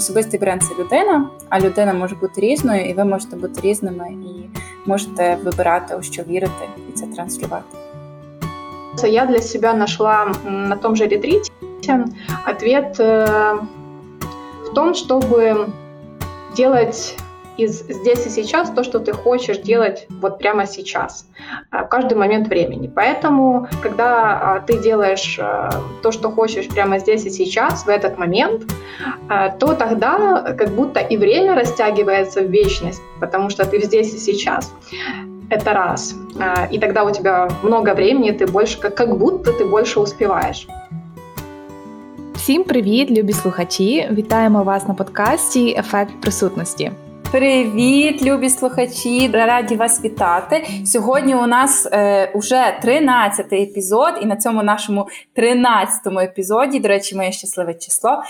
особистий бренд це людина, а людина може бути різною, і ви можете бути різними і можете вибирати, у що вірити, і це транслювати. Я для себя нашла на том же ретрите ответ э, в том, чтобы делать из здесь и сейчас то, что ты хочешь делать вот прямо сейчас, э, в каждый момент времени. Поэтому, когда э, ты делаешь то, что хочешь прямо здесь и сейчас, в этот момент, то тогда как будто и время растягивается в вечность, потому что ты здесь и сейчас. Это раз. И тогда у тебя много времени, ты больше, как, как будто ты больше успеваешь. Всім привіт, любі слухачі! Вітаємо вас на подкасті Ефект присутності. Привіт, любі слухачі! Раді вас вітати. Сьогодні у нас е, уже 13 епізод, і на цьому нашому 13-му епізоді, до речі, моє щасливе число.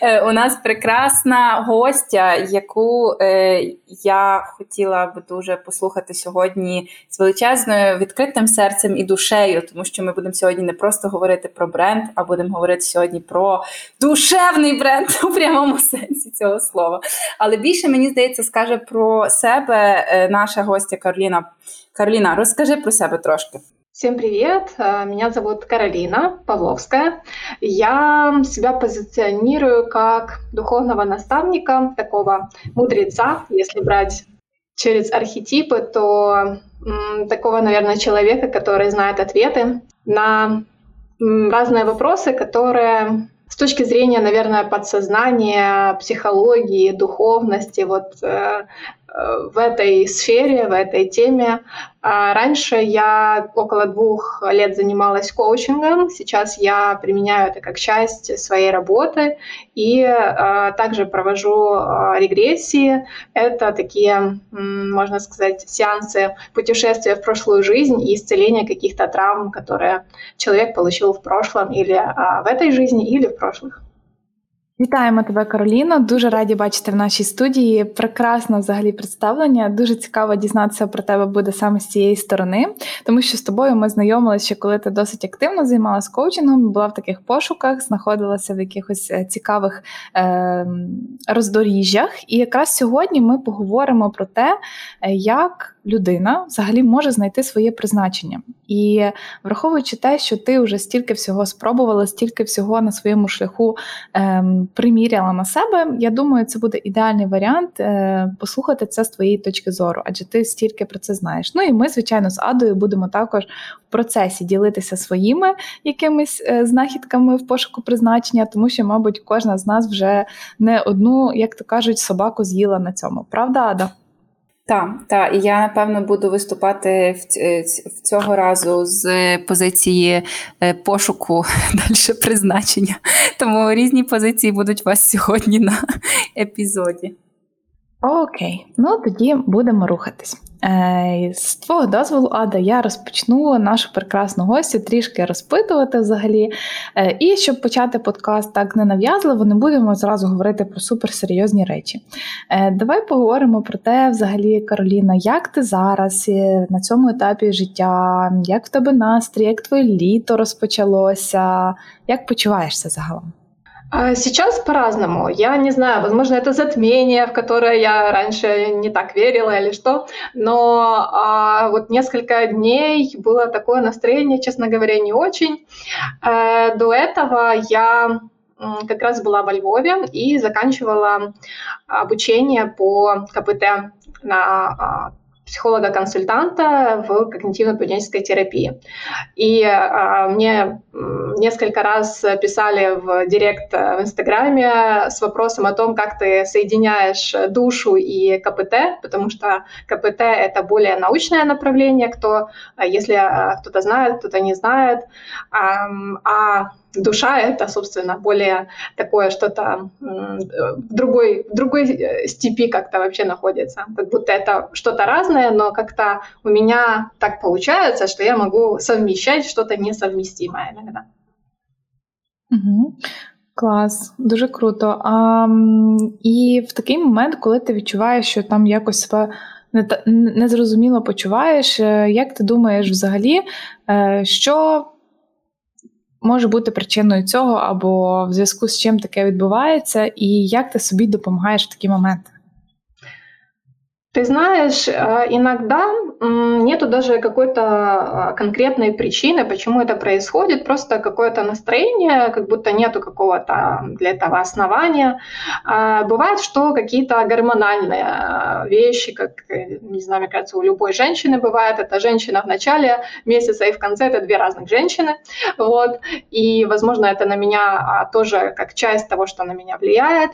Е, у нас прекрасна гостя, яку е, я хотіла б дуже послухати сьогодні з величезною відкритим серцем і душею, тому що ми будемо сьогодні не просто говорити про бренд, а будемо говорити сьогодні про душевний бренд у прямому сенсі цього слова. Але більше мені здається, скаже про себе е, наша гостя Кароліна. Кароліна, розкажи про себе трошки. Всем привет! Э, меня зовут Каролина Павловская. Я себя позиционирую как духовного наставника, такого мудреца, если брать через архетипы, то такого, наверное, человека, который знает ответы на разные вопросы, которые с точки зрения, наверное, подсознания, психологии, духовности, вот э, в этой сфере, в этой теме. А раньше я около двух лет занималась коучингом, сейчас я применяю это как часть своей работы и а, также провожу а, регрессии. Это такие, можно сказать, сеансы путешествия в прошлую жизнь и исцеления каких-то травм, которые человек получил в прошлом или в этой жизни, или в прошлых. Вітаємо тебе, Кароліно. Дуже раді бачити в нашій студії. Прекрасне взагалі представлення. Дуже цікаво дізнатися про тебе буде саме з цієї сторони, тому що з тобою ми знайомилися ще коли ти досить активно займалася коучингом, була в таких пошуках, знаходилася в якихось е, цікавих е- роздоріжжях. І якраз сьогодні ми поговоримо про те, е, як людина взагалі може знайти своє призначення. І враховуючи те, що ти вже стільки всього спробувала, стільки всього на своєму шляху ем, приміряла на себе, я думаю, це буде ідеальний варіант е, послухати це з твоєї точки зору, адже ти стільки про це знаєш. Ну і ми, звичайно, з Адою будемо також в процесі ділитися своїми якимись е, знахідками в пошуку призначення, тому що, мабуть, кожна з нас вже не одну, як то кажуть, собаку з'їла на цьому. Правда, Ада? Так, та і я напевно буду виступати в цього разу з позиції е, пошуку далі призначення. Тому різні позиції будуть у вас сьогодні на епізоді. Окей, ну тоді будемо рухатись. Е, з твого дозволу, Ада, я розпочну нашу прекрасну гостю трішки розпитувати взагалі. Е, і щоб почати подкаст так ненав'язливо, не будемо зразу говорити про суперсерйозні речі. Е, давай поговоримо про те, взагалі, Кароліна, як ти зараз на цьому етапі життя, як в тебе настрій, як твоє літо розпочалося, як почуваєшся загалом? А сейчас по-разному. Я не знаю, возможно, это затмение, в которое я раньше не так верила или что, но а, вот несколько дней было такое настроение, честно говоря, не очень. А, до этого я как раз была во Львове и заканчивала обучение по КПТ на а, психолога-консультанта в когнитивно-поведенческой терапии. И а, мне несколько раз писали в директ в Инстаграме с вопросом о том, как ты соединяешь душу и КПТ, потому что КПТ — это более научное направление, кто, если а, кто-то знает, кто-то не знает, а, а душа — это, собственно, более такое что-то в другой, в другой э, степи как-то вообще находится. Как будто это что-то разное, но как-то у меня так получается, что я могу совмещать что-то несовместимое иногда. Угу. Клас, дуже круто. А, І в такий момент, коли ти відчуваєш, що там якось себе незрозуміло почуваєш, е, як ти думаєш взагалі, е, що може бути причиною цього, або в зв'язку з чим таке відбувається, і як ти собі допомагаєш в такі моменти? Ты знаешь, э, иногда нету даже какой-то а, конкретной причины, почему это происходит, просто какое-то настроение, как будто нету какого-то для этого основания. А, бывает, что какие-то гормональные а, вещи, как, э, не знаю, мне кажется, у любой женщины бывает, это женщина в начале месяца и в конце, это две разных женщины, вот, и, возможно, это на меня тоже как часть того, что на меня влияет.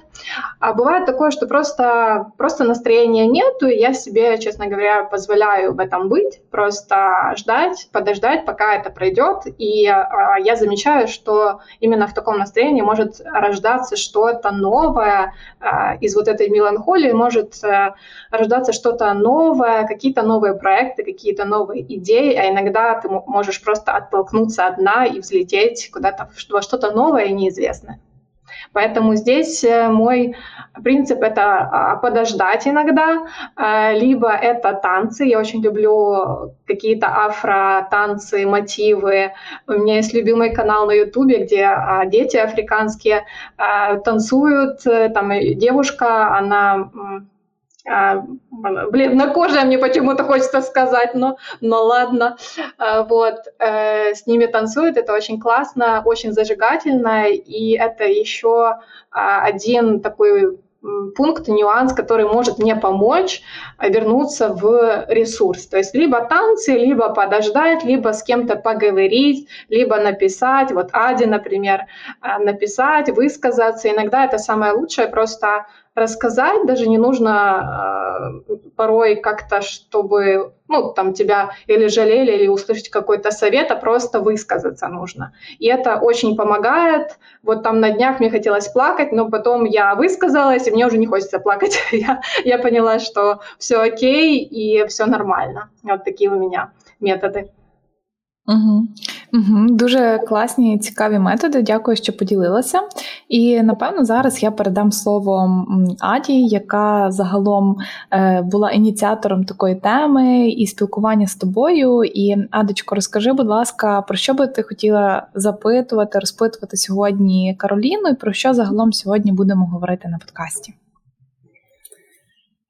А бывает такое, что просто, просто настроения нету, я себе, честно говоря, позволяю в этом быть, просто ждать, подождать, пока это пройдет. И э, я замечаю, что именно в таком настроении может рождаться что-то новое э, из вот этой меланхолии, может э, рождаться что-то новое, какие-то новые проекты, какие-то новые идеи, а иногда ты можешь просто оттолкнуться одна и взлететь куда-то во что-то новое и неизвестное. Поэтому здесь э, мой принцип это а, подождать иногда, а, либо это танцы. Я очень люблю какие-то афро-танцы, мотивы. У меня есть любимый канал на Ютубе, где а, дети африканские танцуют. Там девушка, она бледнокожая, мне почему-то хочется сказать, но, но ладно. А, вот, э, с ними танцуют, это очень классно, очень зажигательно, и это еще а, один такой пункт, нюанс, который может мне помочь вернуться в ресурс. То есть либо танцы, либо подождать, либо с кем-то поговорить, либо написать. Вот Ади, например, написать, высказаться. Иногда это самое лучшее, просто рассказать, даже не нужно э, порой как-то, чтобы ну, там тебя или жалели, или услышать какой-то совет, а просто высказаться нужно. И это очень помогает. Вот там на днях мне хотелось плакать, но потом я высказалась, и мне уже не хочется плакать. я, я поняла, что все окей и все нормально. Вот такие у меня методы. Угу. Угу. Дуже класні цікаві методи. Дякую, що поділилася. І напевно зараз я передам слово Аді, яка загалом е, була ініціатором такої теми і спілкування з тобою. І Адочко, розкажи, будь ласка, про що би ти хотіла запитувати, розпитувати сьогодні Кароліну, і про що загалом сьогодні будемо говорити на подкасті?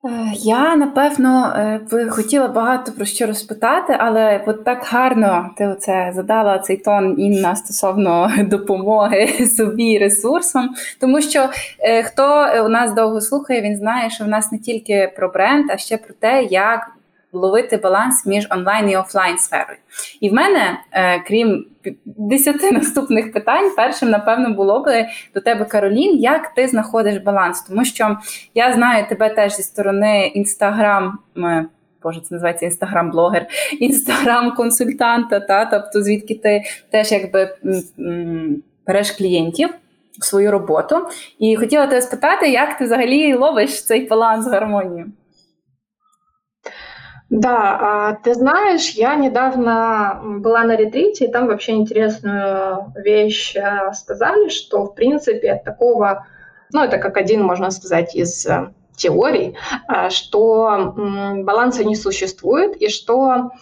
Е, я напевно б би хотіла багато про що розпитати, але от так гарно ти оце задала цей тон Інна стосовно допомоги собі ресурсам. Тому що е, хто у нас довго слухає, він знає, що в нас не тільки про бренд, а ще про те, як ловити баланс між онлайн і офлайн сферою. І в мене, е, крім десяти наступних питань, першим, напевно, було би до тебе, Каролін, як ти знаходиш баланс? Тому що я знаю тебе теж зі сторони інстаграм. Боже, це називається інстаграм-блогер, інстаграм-консультанта, та тобто звідки ти теж якби береш клієнтів свою роботу. І хотіла тебе спитати, як ти взагалі ловиш цей баланс гармонію? Да, а, ты знаешь, я недавно была на ретрите, и там вообще интересную вещь э, сказали, что, в принципе, такого, ну, это как один, можно сказать, из э, теорий, э, что баланса не существует, и что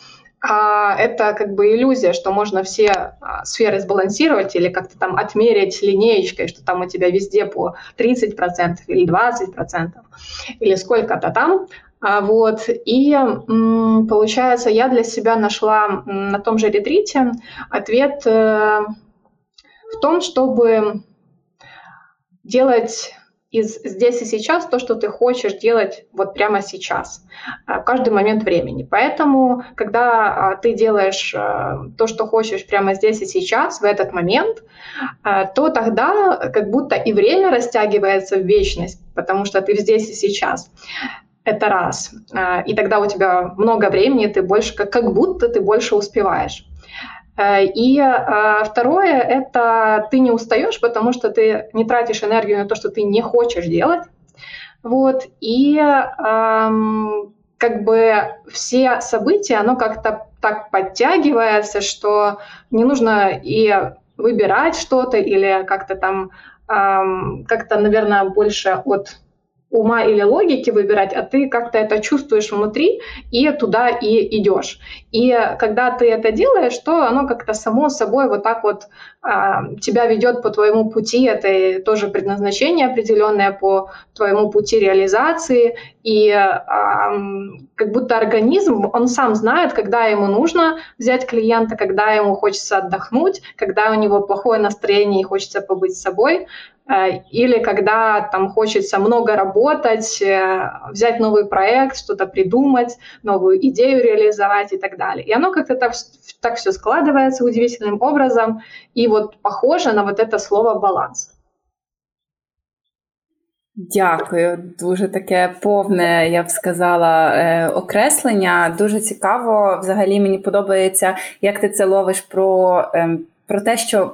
а, это как бы иллюзия, что можно все а, сферы сбалансировать или как-то там отмерить линеечкой, что там у тебя везде по 30% или 20% или сколько-то там. А, вот. И получается, я для себя нашла на том же ретрите ответ э, в том, чтобы делать из здесь и сейчас то, что ты хочешь делать вот прямо сейчас, в каждый момент времени. Поэтому, когда а, ты делаешь э, то, что хочешь прямо здесь и сейчас, в этот момент, э, то тогда как будто и время растягивается в вечность, потому что ты здесь и сейчас. Это раз. А, и тогда у тебя много времени, ты больше, как, будто ты больше успеваешь. Э, и а, второе, это ты не устаешь, потому что ты не тратишь энергию на то, что ты не хочешь делать. Вот. И эм, как бы все события, оно как-то так подтягивается, что не нужно и выбирать что-то или как-то там эм, как-то, наверное, больше от ума или логики выбирать, а ты как-то это чувствуешь внутри и туда и идешь. И когда ты это делаешь, то оно как-то само собой вот так вот а, тебя ведет по твоему пути. Это тоже предназначение определенное по твоему пути реализации. И а, как будто организм, он сам знает, когда ему нужно взять клиента, когда ему хочется отдохнуть, когда у него плохое настроение и хочется побыть с собой. Э, или когда там хочется много работать, э, взять новый проект, что-то придумать, новую идею реализовать и так далее. И оно как-то так, так все складывается удивительным образом и вот похоже на вот это слово «баланс». Дякую, дуже таке повне, я б сказала, е, окреслення. Дуже цікаво. Взагалі мені подобається, як ти це ловиш про, е, про те, що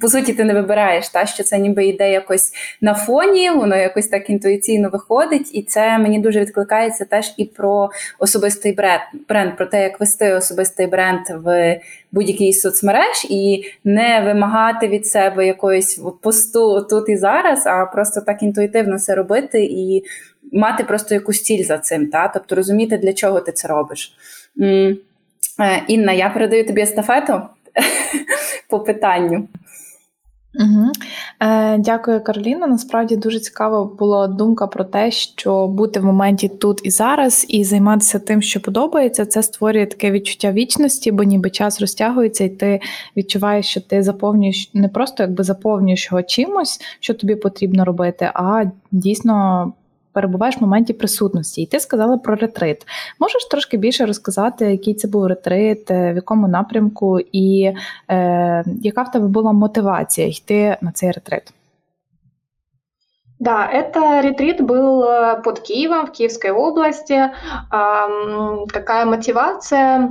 по суті, ти не вибираєш, та що це ніби йде якось на фоні, воно якось так інтуїційно виходить, і це мені дуже відкликається теж і про особистий бренд, бренд, про те, як вести особистий бренд в будь-якій соцмереж, і не вимагати від себе якоїсь посту тут і зараз, а просто так інтуїтивно це робити і мати просто якусь ціль за цим, та тобто розуміти, для чого ти це робиш. Е, Інна, я передаю тобі естафету по питанню. Угу. Е, Дякую, Кароліна. Насправді дуже цікава була думка про те, що бути в моменті тут і зараз, і займатися тим, що подобається, це створює таке відчуття вічності, бо ніби час розтягується, і ти відчуваєш, що ти заповнюєш не просто якби заповнюєш його чимось, що тобі потрібно робити, а дійсно перебуваєш в моменті присутності, і ти сказала про ретрит. Можеш трошки більше розказати, який це був ретрит, е, в якому напрямку, і е, яка в тебе була мотивація йти на цей ретрит? Да, это ретрит был э, под Киевом, в Киевской области. Какая мотивация?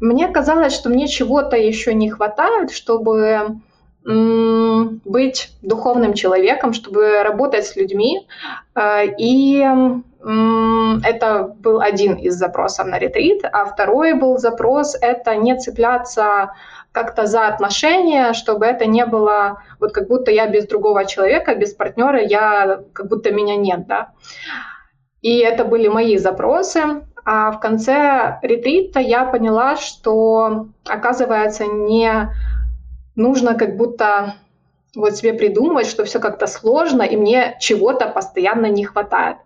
Мне казалось, что мне чего-то еще не хватает, чтобы быть духовным человеком, чтобы работать с людьми. Э, и это был один из запросов на ретрит, а второй был запрос — это не цепляться как-то за отношения, чтобы это не было вот как будто я без другого человека, без партнера, я как будто меня нет, да. И это были мои запросы. А в конце ретрита я поняла, что, оказывается, не нужно как будто вот себе придумать, что все как-то сложно, и мне чего-то постоянно не хватает.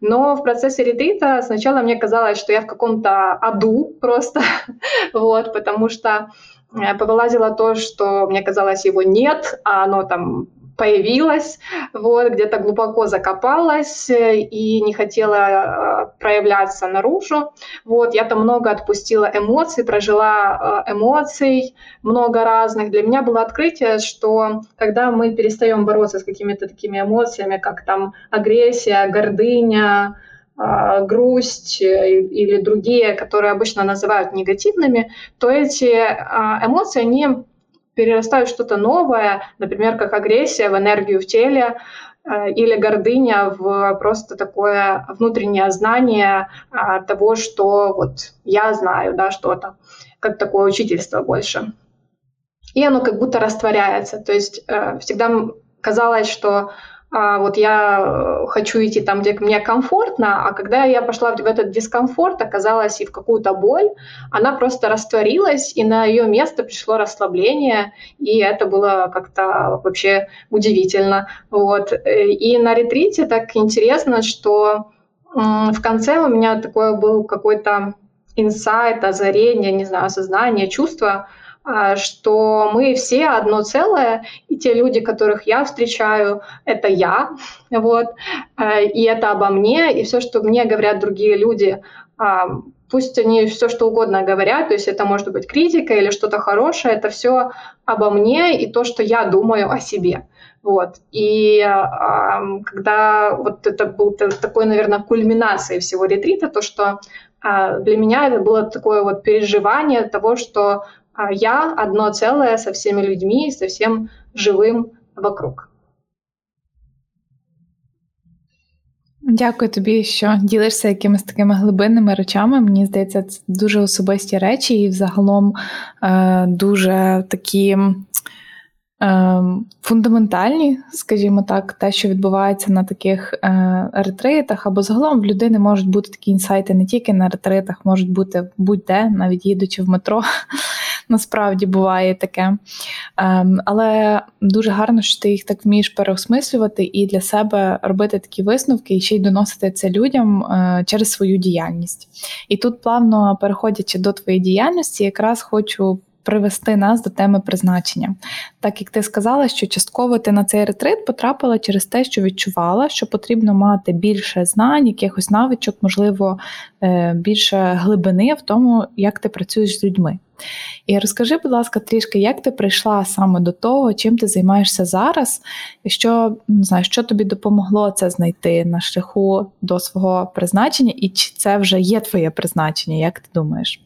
Но в процессе ретрита сначала мне казалось, что я в каком-то аду просто, вот, потому что э, повылазило то, что мне казалось его нет, а оно там появилась, вот, где-то глубоко закопалась э, и не хотела э, проявляться наружу. Вот, я там много отпустила эмоций, прожила э, эмоций, много разных. Для меня было открытие, что когда мы перестаем бороться с какими-то такими эмоциями, как там агрессия, гордыня, грусть или другие, которые обычно называют негативными, то эти эмоции, они перерастают что-то новое, например, как агрессия в энергию в теле, э, или гордыня в просто такое внутреннее знание а, того, что вот я знаю, да, что-то, как такое учительство больше. И оно как будто растворяется. То есть э, всегда казалось, что вот я э, хочу идти там, где мне комфортно, а когда я пошла в этот дискомфорт, оказалась и в какую-то боль, она просто растворилась, и на ее место пришло расслабление, и это было как-то вообще удивительно. Вот. И на ретрите так интересно, что в конце у меня такое был какой-то инсайт, озарение, не знаю, осознание, чувство – а, что мы все одно целое, и те люди, которых я встречаю, это я, вот, а, и это обо мне, и все, что мне говорят другие люди, а, пусть они все что угодно говорят, то есть это может быть критика или что-то хорошее, это все обо мне и то, что я думаю о себе. Вот. И э, когда вот это был такой, наверное, кульминацией всего ретрита, то, что э, для меня это было такое вот переживание того, что а я одно целое со всеми людьми, со всем живим вокруг. Дякую тобі, що ділишся якимись такими глибинними речами. Мені здається, це дуже особисті речі, і взагалом е, дуже такі Ем, фундаментальні, скажімо так, те, що відбувається на таких е, ретритах, або загалом в людини можуть бути такі інсайти не тільки на ретритах, можуть бути будь-де, навіть їдучи в метро. Насправді буває таке. Ем, але дуже гарно, що ти їх так вмієш переосмислювати і для себе робити такі висновки, і ще й доносити це людям е, через свою діяльність. І тут, плавно переходячи до твоєї діяльності, якраз хочу привести нас до теми призначення. Так як ти сказала, що частково ти на цей ретрит потрапила через те, що відчувала, що потрібно мати більше знань, якихось навичок, можливо, е, більше глибини в тому, як ти працюєш з людьми. І розкажи, будь ласка, трішки, як ти прийшла саме до того, чим ти займаєшся зараз, і що не знаю, що тобі допомогло це знайти на шляху до свого призначення, і чи це вже є твоє призначення, як ти думаєш?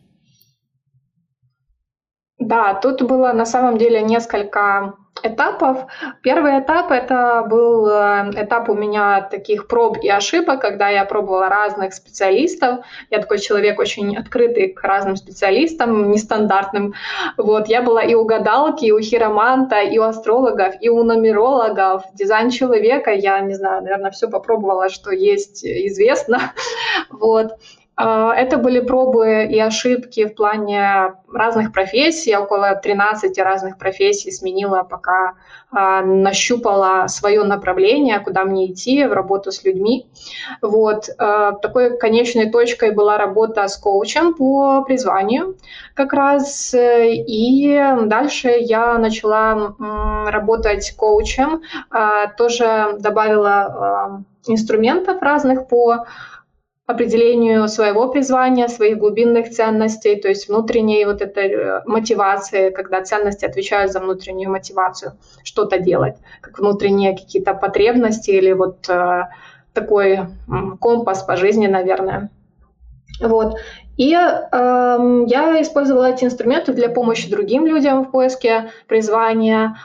Да, тут было на самом деле несколько этапов. Первый этап это был э, этап у меня таких проб и ошибок, когда я пробовала разных специалистов. Я такой человек очень открытый к разным специалистам, нестандартным. Вот, я была и у гадалки, и у хироманта, и у астрологов, и у нумерологов, дизайн человека. Я не знаю, наверное, все попробовала, что есть известно. Вот. А, это были пробы и ошибки в плане разных профессий. около 13 разных профессий сменила, пока а, нащупала свое направление, куда мне идти, в работу с людьми. Вот. А, такой конечной точкой была работа с коучем по призванию как раз. И дальше я начала работать коучем. Тоже добавила инструментов разных по определению своего призвания, своих глубинных ценностей, то есть внутренней вот этой э, мотивации, когда ценности отвечают за внутреннюю мотивацию что-то делать, как внутренние какие-то потребности или вот э, такой компас по жизни, наверное. Вот. И э, я использовала эти инструменты для помощи другим людям в поиске призвания,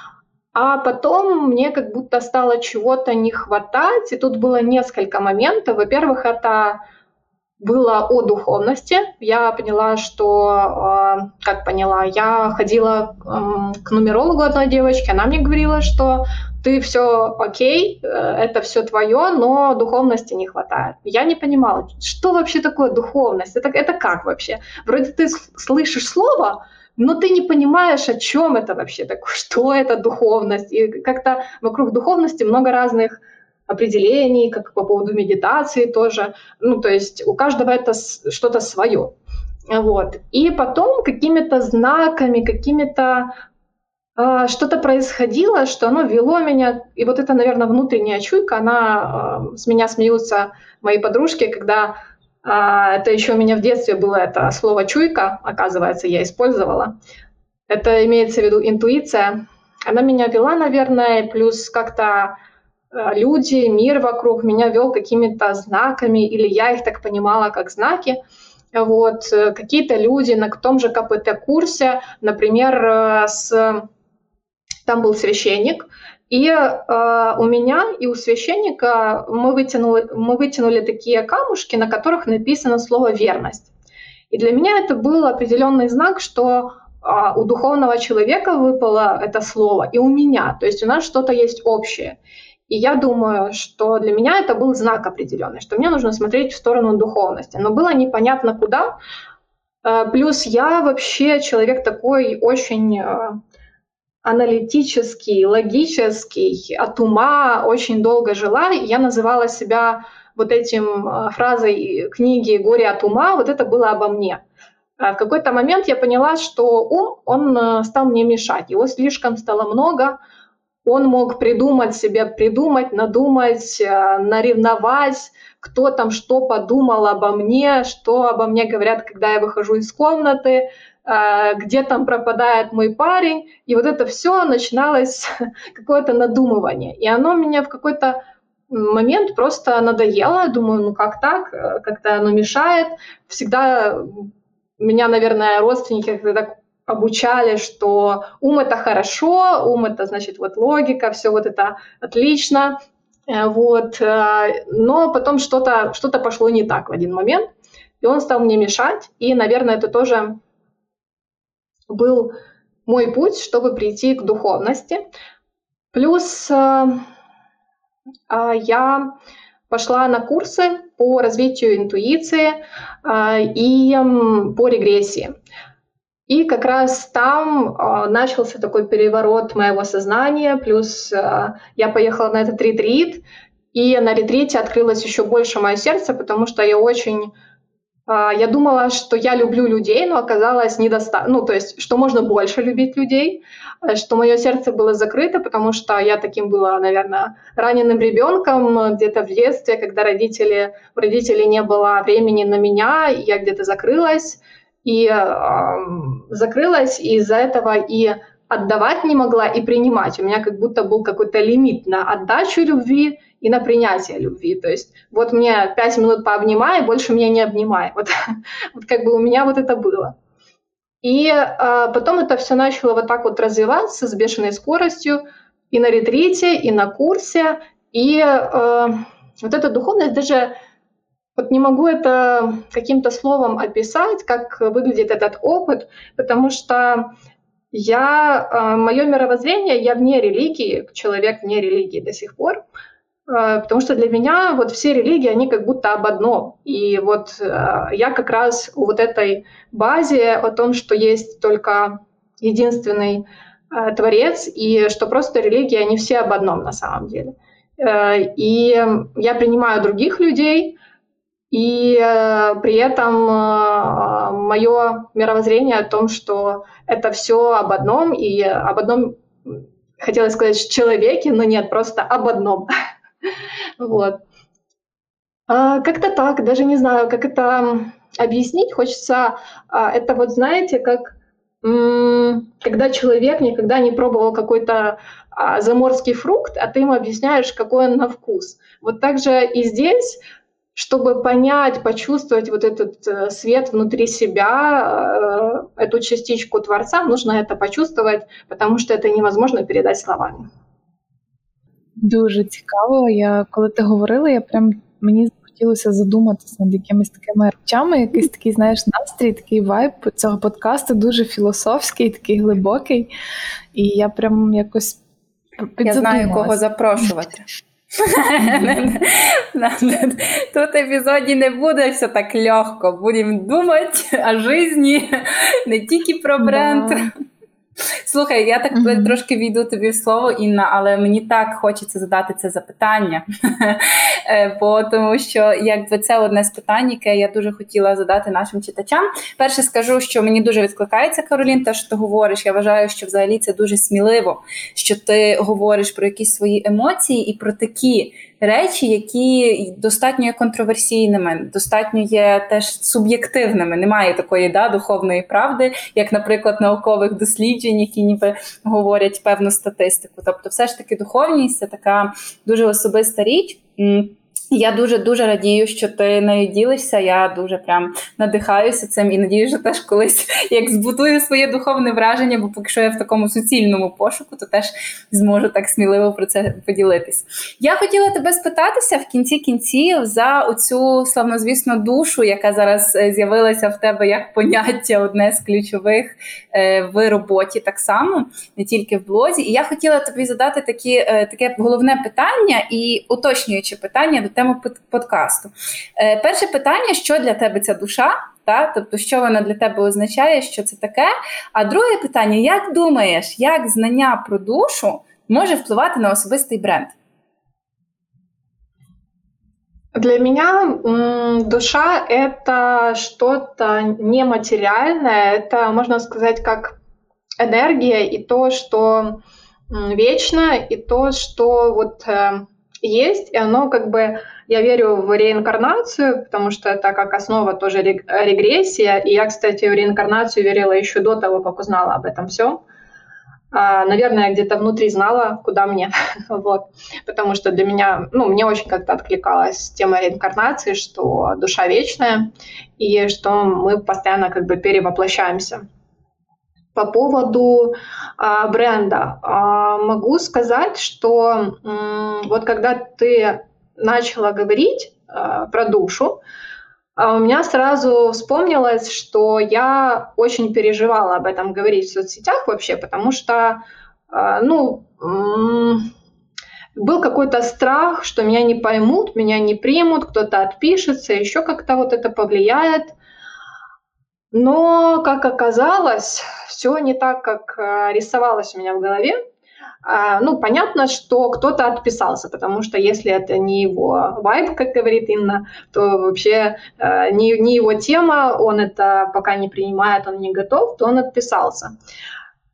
а потом мне как будто стало чего-то не хватать, и тут было несколько моментов. Во-первых, это было о духовности. Я поняла, что, а, как поняла, я ходила к нумерологу одной девочки, она мне говорила, что ты все окей, э, это все твое, но духовности не хватает. Я не понимала, что вообще такое духовность, это, это как вообще? Вроде ты слышишь слово, но ты не понимаешь, о чем это вообще такое, что это духовность. И как-то вокруг духовности много разных определений, как по поводу медитации тоже. Ну, то есть у каждого это что-то свое. Вот. И потом какими-то знаками, какими-то э, что-то происходило, что оно вело меня, и вот это, наверное, внутренняя чуйка, она э, с меня смеются мои подружки, когда а, это еще у меня в детстве было это слово «чуйка», оказывается, я использовала. Это имеется в виду интуиция. Она меня вела, наверное, плюс как-то э, люди, мир вокруг меня вел какими-то знаками, или я их так понимала как знаки. Вот, э, какие-то люди на том же КПТ-курсе, например, э, с... там был священник, и э, у меня и у священника мы вытянули, мы вытянули такие камушки, на которых написано слово «верность». И для меня это был определенный знак, что э, у духовного человека выпало это слово, и у меня. То есть у нас что-то есть общее. И я думаю, что для меня это был знак определенный, что мне нужно смотреть в сторону духовности. Но было непонятно куда. Э, плюс я вообще человек такой очень э, аналитический, логический, от ума очень долго жила. Я называла себя вот этим э, фразой книги «Горе от ума», вот это было обо мне. А в какой-то момент я поняла, что ум, он э, стал мне мешать. Его слишком стало много. Он мог придумать себе, придумать, надумать, э, наревновать, кто там что подумал обо мне, что обо мне говорят, когда я выхожу из комнаты, а, где там пропадает мой парень. И вот это все начиналось какое-то надумывание. И оно меня в какой-то момент просто надоело. Думаю, ну как так? Как-то оно мешает. Всегда меня, наверное, родственники так обучали, что ум это хорошо, ум это значит вот логика, все вот это отлично. Э, вот. Э, но потом что-то что пошло не так в один момент, и он стал мне мешать. И, наверное, это тоже был мой путь, чтобы прийти к духовности. Плюс э, э, я пошла на курсы по развитию интуиции и по регрессии. И как раз там э, начался такой переворот моего сознания, плюс э, я поехала на этот ретрит, и на ретрите открылось еще больше мое сердце, потому что я очень... Э, я думала, что я люблю людей, но оказалось недостаточно... Ну, то есть, что можно больше любить людей, что мое сердце было закрыто, потому что я таким была, наверное, раненым ребенком где-то в детстве, когда родители, у родителей не было времени на меня, я где-то закрылась, и э, закрылась, и из-за этого и отдавать не могла, и принимать. У меня как будто был какой-то лимит на отдачу любви и на принятие любви. То есть вот мне пять минут пообнимай, больше меня не обнимай. Вот, вот как бы у меня вот это было. И э, потом это все начало вот так вот развиваться с бешеной скоростью и на ретрите, и на курсе. И э, вот эта духовность даже вот не могу это каким-то словом описать, как выглядит этот опыт, потому что я, э, мое мировоззрение, я вне религии, человек вне религии до сих пор, э, потому что для меня вот все религии, они как будто об одном. И вот э, я как раз у вот этой базе о том, что есть только единственный Творец, и что просто религии, они все об одном на самом деле. И я принимаю других людей, и э, при этом э, мое мировоззрение о том, что это все об одном и об одном, хотела сказать, человеке, но нет, просто об одном. Вот. А, как-то так, даже не знаю, как это объяснить. Хочется, а, это вот знаете, как когда человек никогда не пробовал какой-то а, заморский фрукт, а ты ему объясняешь, какой он на вкус. Вот так же и здесь чтобы понять, почувствовать вот этот э, свет внутри себя, э, эту частичку Творца, нужно это почувствовать, потому що це невозможно передати словами. Дуже цікаво. Я коли ти говорила, я прям мені хотілося задуматися над якимись такими речами, якийсь такий, знаєш, настрій, такий вайб цього подкасту дуже філософський, такий глибокий. І я прям якось Я знаю, кого запрошувати. Тут епізоді не буде все так легко. Будемо думати о житті, не тільки про бренд. Слухай, я так mm-hmm. трошки війду тобі в слово, Інна, але мені так хочеться задати це запитання. Е, бо тому що якби це одне з питань, яке я дуже хотіла задати нашим читачам. Перше скажу, що мені дуже відкликається Каролін, те, що ти говориш. Я вважаю, що взагалі це дуже сміливо, що ти говориш про якісь свої емоції і про такі речі, які достатньо є контроверсійними, достатньо є теж суб'єктивними. Немає такої да, духовної правди, як, наприклад, наукових досліджень, які ніби говорять певну статистику. Тобто, все ж таки, духовність це така дуже особиста річ. Я дуже дуже радію, що ти нею ділишся. Я дуже прям надихаюся цим і надію, що теж колись як збутую своє духовне враження, бо поки що я в такому суцільному пошуку, то теж зможу так сміливо про це поділитись. Я хотіла тебе спитатися в кінці кінців за оцю славнозвісну душу, яка зараз е, з'явилася в тебе як поняття, одне з ключових е, в роботі, так само, не тільки в блозі. І я хотіла тобі задати такі, е, таке головне питання і уточнююче питання до тему подкасту. Е, перше питання: що для тебе ця душа? Та? Тобто, що вона для тебе означає, що це таке? А друге питання: як думаєш, як знання про душу може впливати на особистий бренд? Для меня душа — это что-то нематериальное, это, можно сказать, как энергия и то, что вечно, и то, что вот э, есть, и оно как бы, я верю в реинкарнацию, потому что это как основа тоже регрессия, и я, кстати, в реинкарнацию верила еще до того, как узнала об этом все. А, наверное, где-то внутри знала, куда мне, вот, потому что для меня, ну, мне очень как-то откликалась тема реинкарнации, что душа вечная, и что мы постоянно как бы перевоплощаемся. По поводу а, бренда а, могу сказать, что м, вот когда ты начала говорить а, про душу, а у меня сразу вспомнилось, что я очень переживала об этом говорить в соцсетях вообще, потому что, а, ну, был какой-то страх, что меня не поймут, меня не примут, кто-то отпишется, еще как-то вот это повлияет. Но, как оказалось, все не так, как а, рисовалось у меня в голове. А, ну, понятно, что кто-то отписался, потому что если это не его вайб, как говорит Инна, то вообще э, не, не его тема, он это пока не принимает, он не готов, то он отписался.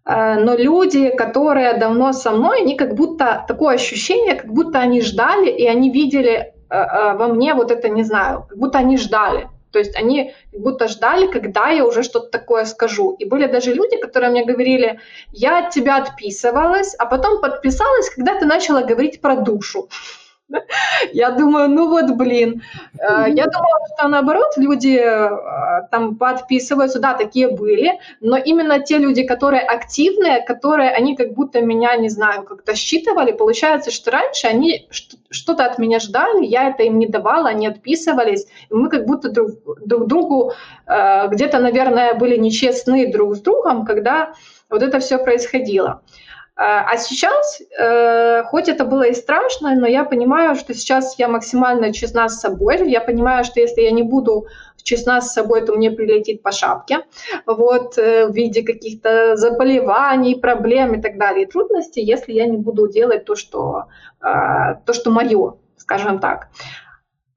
Но люди, которые давно со мной, они как будто такое ощущение, как будто они ждали, и они видели во мне вот это, не знаю, как будто они ждали. То есть они как будто ждали, когда я уже что-то такое скажу. И были даже люди, которые мне говорили, я от тебя отписывалась, а потом подписалась, когда ты начала говорить про душу. Я думаю, ну вот, блин. Э, я думала, что наоборот, люди э, там подписываются, да, такие были, но именно те люди, которые активные, которые, они как будто меня, не знаю, как-то считывали, получается, что раньше они что-то от меня ждали, я это им не давала, они отписывались, и мы как будто друг, друг другу э, где-то, наверное, были нечестны друг с другом, когда вот это все происходило. А, а сейчас, э, хоть это было и страшно, но я понимаю, что сейчас я максимально честна с собой. Я понимаю, что если я не буду честна с собой, то мне прилетит по шапке вот, э, в виде каких-то заболеваний, проблем и так далее, трудностей, если я не буду делать то, что, а, то, что мое, скажем так.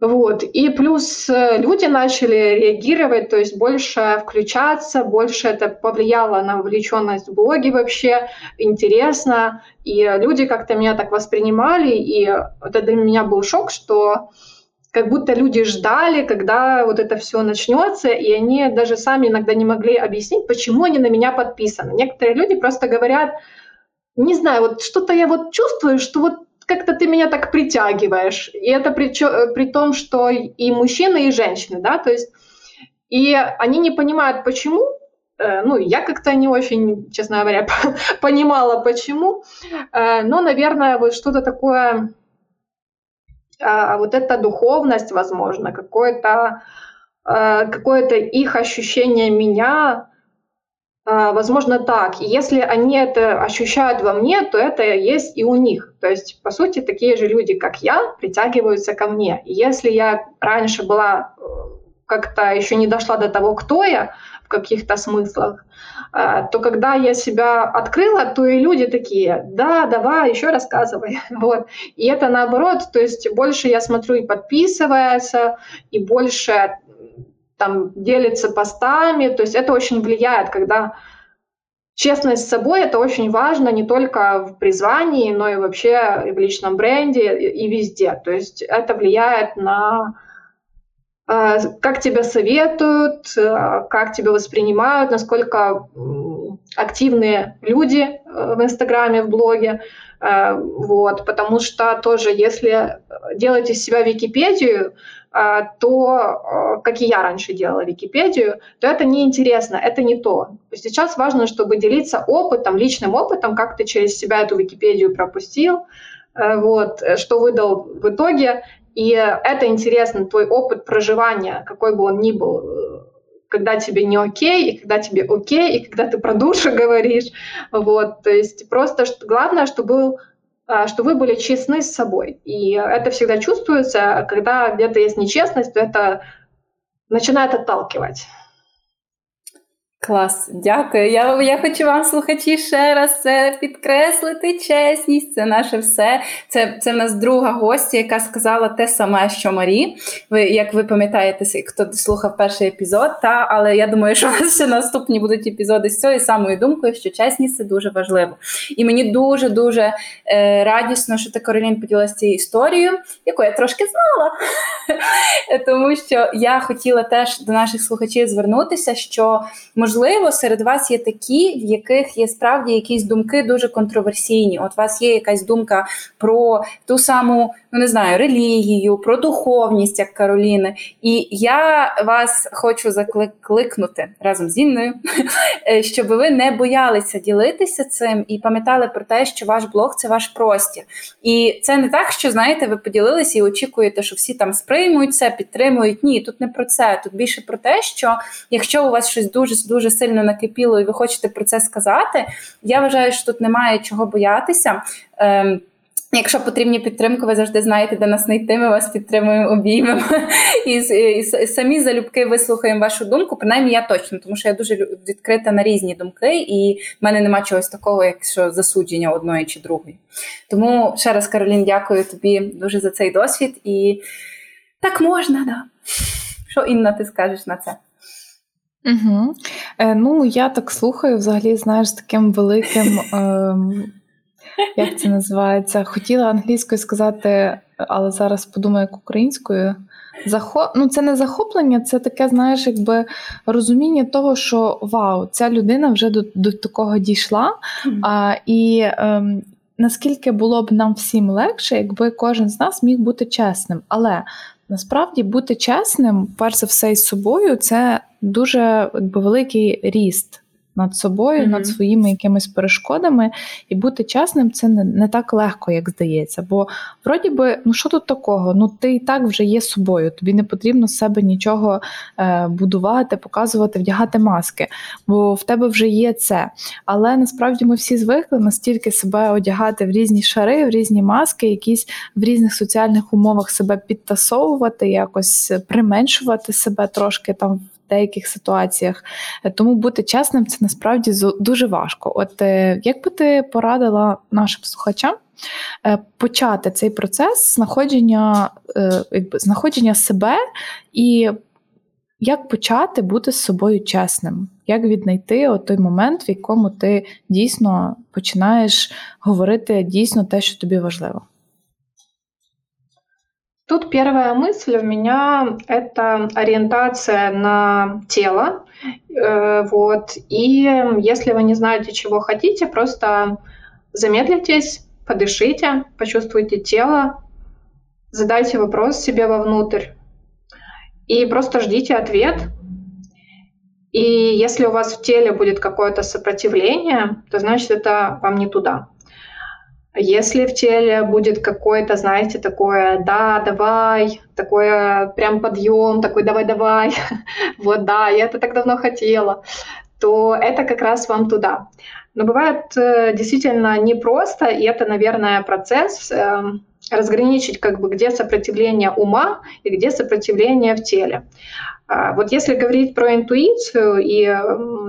Вот. И плюс э, люди начали реагировать, то есть больше включаться, больше это повлияло на вовлеченность в блоге вообще, интересно. И люди как-то меня так воспринимали, и это для меня был шок, что как будто люди ждали, когда вот это все начнется, и они даже сами иногда не могли объяснить, почему они на меня подписаны. Некоторые люди просто говорят, не знаю, вот что-то я вот чувствую, что вот как-то ты меня так притягиваешь. И это при, при том, что и мужчины, и женщины, да, то есть и они не понимают, почему, э, ну, я как-то не очень, честно говоря, понимала, почему, э, но, наверное, вот что-то такое, а, вот эта духовность, возможно, какое-то э, какое-то их ощущение меня, возможно, так. И если они это ощущают во мне, то это есть и у них. То есть, по сути, такие же люди, как я, притягиваются ко мне. И если я раньше была э, как-то еще не дошла до того, кто я в каких-то смыслах, э, то когда я себя открыла, то и люди такие, да, давай, еще рассказывай. Вот. И это наоборот, то есть больше я смотрю и подписывается, и больше там делится постами, то есть это очень влияет, когда честность с собой это очень важно не только в призвании, но и вообще в личном бренде и везде. То есть это влияет на э, как тебя советуют, э, как тебя воспринимают, насколько активные люди в Инстаграме, в блоге. Вот, потому что тоже, если делать из себя Википедию, а, то, как и я раньше делала Википедию, то это неинтересно, это не то. Сейчас важно, чтобы делиться опытом, личным опытом, как ты через себя эту Википедию пропустил, э, вот, что выдал в итоге. И это интересно, твой опыт проживания, какой бы он ни был, э, когда тебе не окей, и когда тебе окей, и когда ты про душу говоришь. Вот, то есть просто что, главное, чтобы был а, что вы были честны с собой. И это всегда чувствуется, когда где-то есть нечестность, то это начинает отталкивать. Клас, дякую. Я я хочу вам, слухачі, ще раз це підкреслити. Чесність, це наше все. Це це в нас друга гостя, яка сказала те саме, що Марі. Ви, Як ви пам'ятаєте, хто слухав перший епізод, та але я думаю, що у вас ще наступні будуть епізоди з цією самою думкою, що чесність це дуже важливо. І мені дуже дуже е, радісно, що ти Каролін поділилася цією історією, яку я трошки знала. Тому що я хотіла теж до наших слухачів звернутися, що можливо можливо, серед вас є такі, в яких є справді якісь думки дуже контроверсійні. От у вас є якась думка про ту саму, ну не знаю, релігію, про духовність, як Кароліни. І я вас хочу закликнути разом з Інною, щоб ви не боялися ділитися цим і пам'ятали про те, що ваш блог це ваш простір. І це не так, що знаєте, ви поділилися і очікуєте, що всі там сприймуть це, підтримують. Ні, тут не про це. Тут більше про те, що якщо у вас щось дуже дуже сильно накипіло, і ви хочете про це сказати, я вважаю, що тут немає чого боятися. Ем, Якщо потрібні підтримки, ви завжди знаєте, де нас знайти, ми вас підтримуємо, обіймемо і, і, і самі залюбки вислухаємо вашу думку. Принаймні, я точно, тому що я дуже відкрита на різні думки, і в мене нема чогось такого, як що засудження одної чи другої. Тому ще раз, Каролін, дякую тобі дуже за цей досвід. І так можна, да. Що Інна, ти скажеш на це? Угу. Е, Ну, я так слухаю, взагалі, знаєш, з таким великим. Е, як це називається? Хотіла англійською сказати, але зараз подумаю, як українською. Захоп... Ну, це не захоплення, це таке, знаєш, якби розуміння того, що вау, ця людина вже до до такого дійшла. Mm-hmm. А, І ем, наскільки було б нам всім легше, якби кожен з нас міг бути чесним. Але насправді бути чесним, перш за все, із собою, це дуже якби, великий ріст Над собою, mm-hmm. над своїми якимись перешкодами, і бути чесним це не, не так легко, як здається. Бо вроді би, ну що тут такого? Ну ти і так вже є собою. Тобі не потрібно з себе нічого е, будувати, показувати, вдягати маски, бо в тебе вже є це. Але насправді ми всі звикли настільки себе одягати в різні шари, в різні маски, якісь в різних соціальних умовах себе підтасовувати, якось применшувати себе трошки там деяких ситуаціях. Тому бути чесним це насправді дуже важко. От е, як би ти порадила нашим слухачам е, почати цей процес знаходження, е, якби, знаходження себе і як почати бути з собою чесним? Як віднайти той момент, в якому ти дійсно починаєш говорити дійсно те, що тобі важливо? Тут первая мысль у меня – это ориентация на тело. Э, вот. И если вы не знаете, чего хотите, просто замедлитесь, подышите, почувствуйте тело, задайте вопрос себе вовнутрь и просто ждите ответ. И если у вас в теле будет какое-то сопротивление, то значит это вам не туда. Если в теле будет какое-то, знаете, такое «да, давай», такое прям подъем, такой «давай-давай», вот да, я это так давно хотела, то это как раз вам туда. Но бывает э, действительно непросто, и это, наверное, процесс э, разграничить, как бы, где сопротивление ума и где сопротивление в теле. Э, вот если говорить про интуицию, и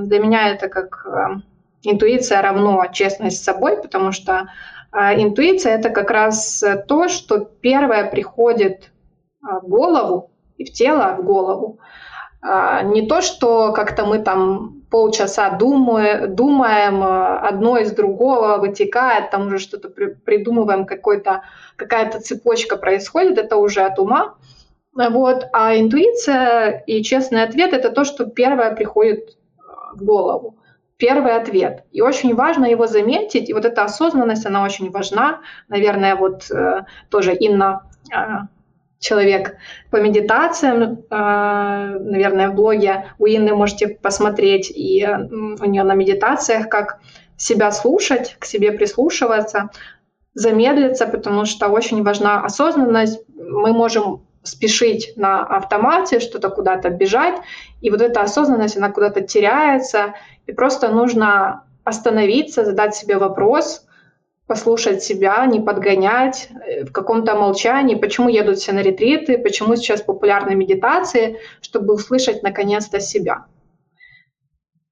для меня это как э, интуиция равно честность с собой, потому что а интуиция — это как раз то, что первое приходит а, в голову и в тело, в голову. А, не то, что как-то мы там полчаса думаем, думаем одно из другого вытекает, там уже что-то придумываем, какая-то цепочка происходит, это уже от ума. Вот. А интуиция и честный ответ — это то, что первое приходит в голову первый ответ. И очень важно его заметить. И вот эта осознанность, она очень важна. Наверное, вот э, тоже Инна, э, человек по медитациям, э, наверное, в блоге у Инны можете посмотреть. И э, у нее на медитациях, как себя слушать, к себе прислушиваться, замедлиться, потому что очень важна осознанность. Мы можем спешить на автомате, что-то куда-то бежать, и вот эта осознанность, она куда-то теряется, и просто нужно остановиться, задать себе вопрос, послушать себя, не подгонять э, в каком-то молчании, почему едут все на ретриты, почему сейчас популярны медитации, чтобы услышать наконец-то себя.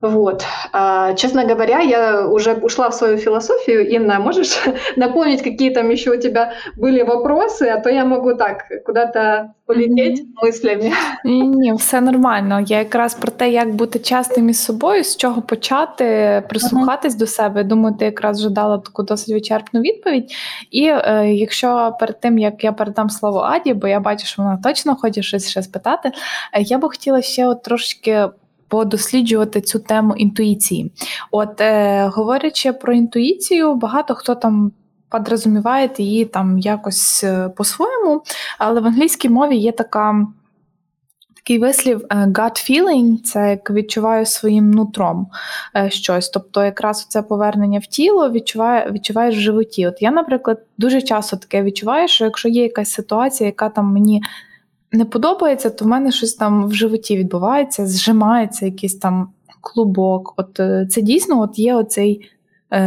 Вот. А, честно говоря, я уже ушла в свою философию. Инна, можешь напомнить, какие там еще у тебя были вопросы, а то я могу так куда-то полететь mm-hmm. мыслями. Ні, ні, все нормально. Я якраз про те, як бути частим із собою, з чого почати, прислухатись mm-hmm. до себе. Думаю, ти якраз вже дала таку досить вичерпну відповідь. І е, якщо перед тим як я передам слово Аді, бо я бачу, що вона точно хоче щось ще спитати, е, я би хотіла ще от трошки подосліджувати цю тему інтуїції. От, е, говорячи про інтуїцію, багато хто там. Подрозуміває її там якось е, по-своєму, але в англійській мові є така Такий вислів е, gut feeling – це як відчуваю своїм нутром е, щось. Тобто, якраз це повернення в тіло відчуває, відчуваєш в животі. От я, наприклад, дуже часто таке відчуваю, що якщо є якась ситуація, яка там мені не подобається, то в мене щось там в животі відбувається, зжимається якийсь там клубок. От е, це дійсно от є оцей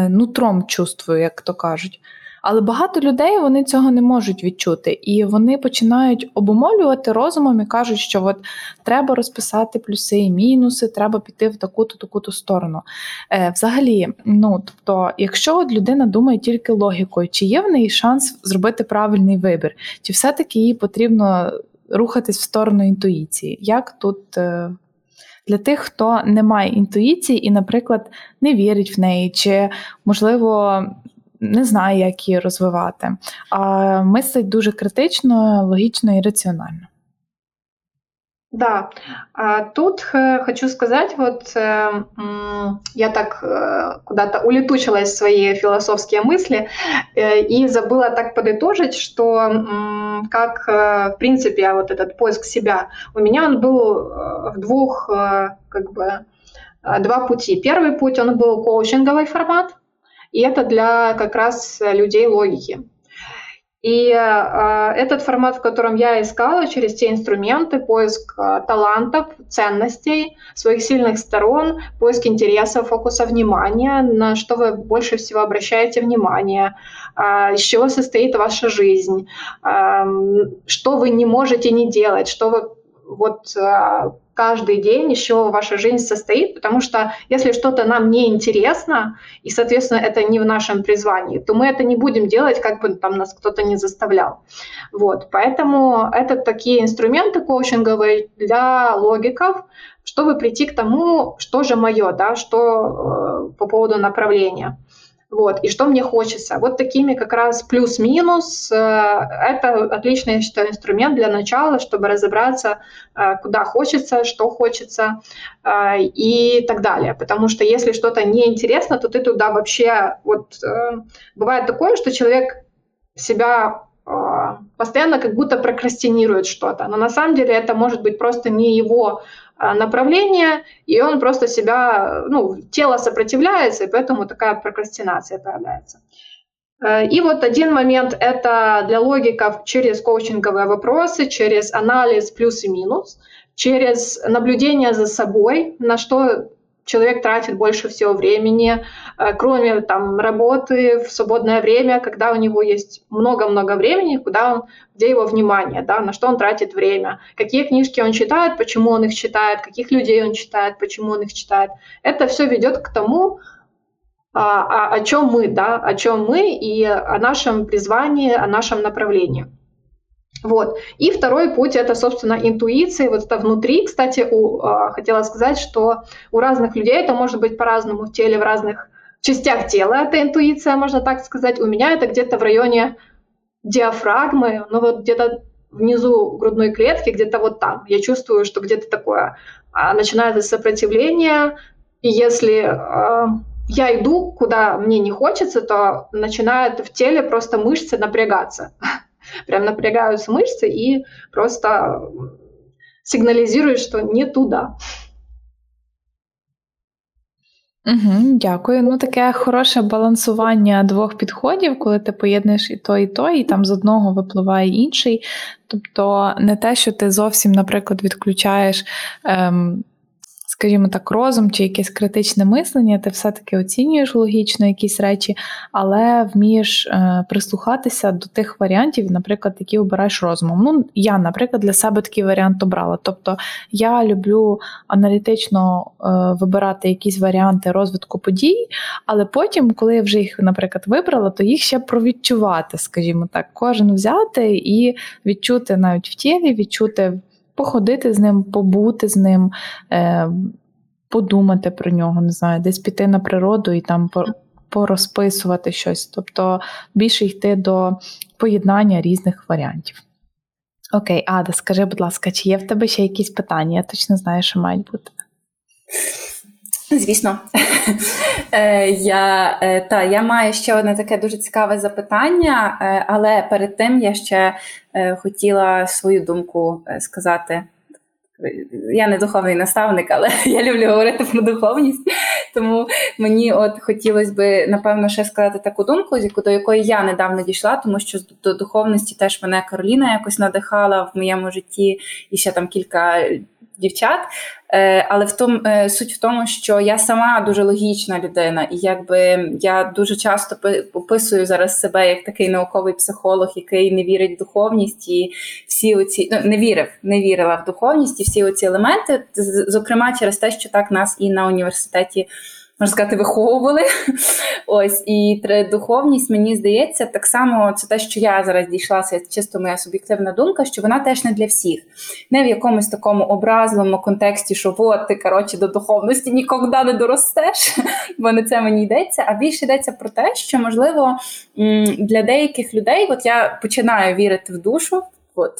нутром чувствую, як то кажуть. Але багато людей вони цього не можуть відчути, і вони починають обумовлювати розумом і кажуть, що от треба розписати плюси і мінуси, треба піти в таку-то таку-то сторону. Е, Взагалі, ну тобто, якщо от людина думає тільки логікою, чи є в неї шанс зробити правильний вибір, чи все-таки їй потрібно рухатись в сторону інтуїції? Як тут? Е, для тих, хто не має інтуїції і, наприклад, не вірить в неї, чи, можливо, не знає, як її розвивати, а мислить дуже критично, логічно і раціонально. Да, тут хочу сказать, вот э, я так э, куда-то улетучилась в свои философские мысли э, и забыла так подытожить, что как, в принципе, вот этот поиск себя, у меня он был в двух, как бы, два пути. Первый путь, он был коучинговый формат, и это для как раз людей логики. И э, этот формат, в котором я искала через те инструменты, поиск э, талантов, ценностей, своих сильных сторон, поиск интересов, фокуса внимания, на что вы больше всего обращаете внимание, э, из чего состоит ваша жизнь, э, что вы не можете не делать, что вы вот э, каждый день еще ваша жизнь состоит, потому что если что-то нам не интересно, и, соответственно, это не в нашем призвании, то мы это не будем делать, как бы там нас кто-то не заставлял. Вот, поэтому это такие инструменты коучинговые для логиков, чтобы прийти к тому, что же мое, да, что э, по поводу направления. Вот, и что мне хочется. Вот такими как раз плюс-минус. Э, это отличный, я считаю, инструмент для начала, чтобы разобраться, э, куда хочется, что хочется э, и так далее. Потому что если что-то неинтересно, то ты туда вообще... Вот бывает такое, что человек себя постоянно как будто прокрастинирует что-то. Но на самом деле это может быть просто не его а, направление, и он просто себя, ну, тело сопротивляется, и поэтому такая прокрастинация появляется. Э, и вот один момент – это для логиков через коучинговые вопросы, через анализ плюс и минус, через наблюдение за собой, на что человек тратит больше всего времени, э, кроме там работы в свободное время, когда у него есть много-много времени, куда он, где его внимание, да, на что он тратит время, какие книжки он читает, почему он их читает, каких людей он читает, почему он их читает. Это все ведет к тому, а, о, о чем мы, да, о чем мы и о нашем призвании, о нашем направлении. Вот. И второй путь это, собственно, интуиция. Вот это внутри, кстати, у, э, хотела сказать, что у разных людей это может быть по-разному в теле, в разных частях тела. Это интуиция, можно так сказать. У меня это где-то в районе диафрагмы, ну вот где-то внизу грудной клетки, где-то вот там. Я чувствую, что где-то такое а, начинается сопротивление. И если э, я иду, куда мне не хочется, то начинают в теле просто мышцы напрягаться. прям напрягаются мышцы и просто сигналізують, що не туди. Угу, Дякую. Ну таке хороше балансування двох підходів, коли ти поєднуєш і то, і то, і там з одного випливає інший. Тобто не те, що ти зовсім, наприклад, відключаєш ем, скажімо так, розум чи якесь критичне мислення, ти все-таки оцінюєш логічно якісь речі, але вмієш е, прислухатися до тих варіантів, наприклад, які обираєш розумом. Ну, я, наприклад, для себе такий варіант обрала. Тобто я люблю аналітично е, вибирати якісь варіанти розвитку подій, але потім, коли я вже їх, наприклад, вибрала, то їх ще провідчувати, скажімо так, кожен взяти і відчути навіть в тілі, відчути походити з ним, побути з ним, е, подумати про нього, не знаю, десь піти на природу і там порозписувати щось. Тобто більше йти до поєднання різних варіантів. Окей, Ада, скажи, будь ласка, чи є в тебе ще якісь питання? Я точно знаю, що мають бути. Звісно, е, я та я маю ще одне таке дуже цікаве запитання, але перед тим я ще хотіла свою думку сказати я не духовний наставник, але я люблю говорити про духовність. Тому мені от хотілося би, напевно, ще сказати таку думку, до якої я недавно дійшла, тому що до духовності теж мене Кароліна якось надихала в моєму житті і ще там кілька дівчат. Е, але в тому е, суть в тому, що я сама дуже логічна людина, і якби я дуже часто описую зараз себе як такий науковий психолог, який не вірить в духовність і всі оці ну не вірив, не вірила в духовність і всі оці елементи, зокрема через те, що так нас і на університеті можна сказати, виховували. Ось і духовність, мені здається, так само це те, що я зараз дійшла, це чисто моя суб'єктивна думка, що вона теж не для всіх, не в якомусь такому образливому контексті, що от ти коротше до духовності ніколи не доростеш, бо не це мені йдеться. А більше йдеться про те, що можливо для деяких людей, от я починаю вірити в душу. От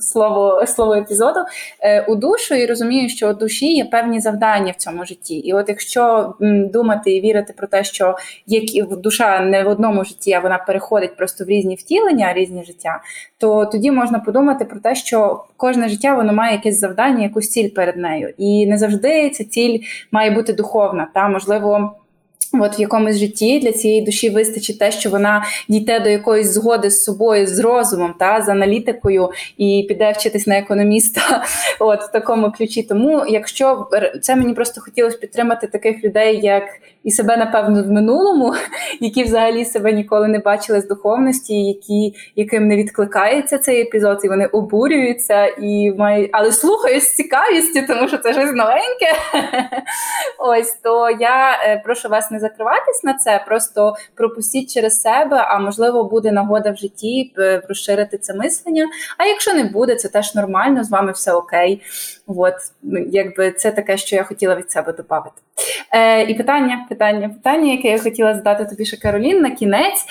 слово слово епізоду, е, у душу і розумію, що у душі є певні завдання в цьому житті. І от якщо думати і вірити про те, що як душа не в одному житті, а вона переходить просто в різні втілення, різні життя, то тоді можна подумати про те, що кожне життя воно має якесь завдання, якусь ціль перед нею. І не завжди ця ціль має бути духовна, та можливо. От в якомусь житті для цієї душі вистачить те, що вона дійде до якоїсь згоди з собою, з розумом, та з аналітикою і піде вчитись на економіста. От в такому ключі. Тому, якщо це мені просто хотілося підтримати таких людей, як і себе, напевно, в минулому, які взагалі себе ніколи не бачили з духовності, які яким не відкликається цей епізод, і вони обурюються і мають, але слухають з цікавістю, тому що це щось новеньке. Ось то я е, прошу вас не закриватись на це, просто пропустіть через себе, а можливо буде нагода в житті е, розширити це мислення. А якщо не буде, це теж нормально, з вами все окей. От ну, якби це таке, що я хотіла від себе додати. Е, І питання, питання, питання, яке я хотіла задати тобі, ще Каролін, на кінець.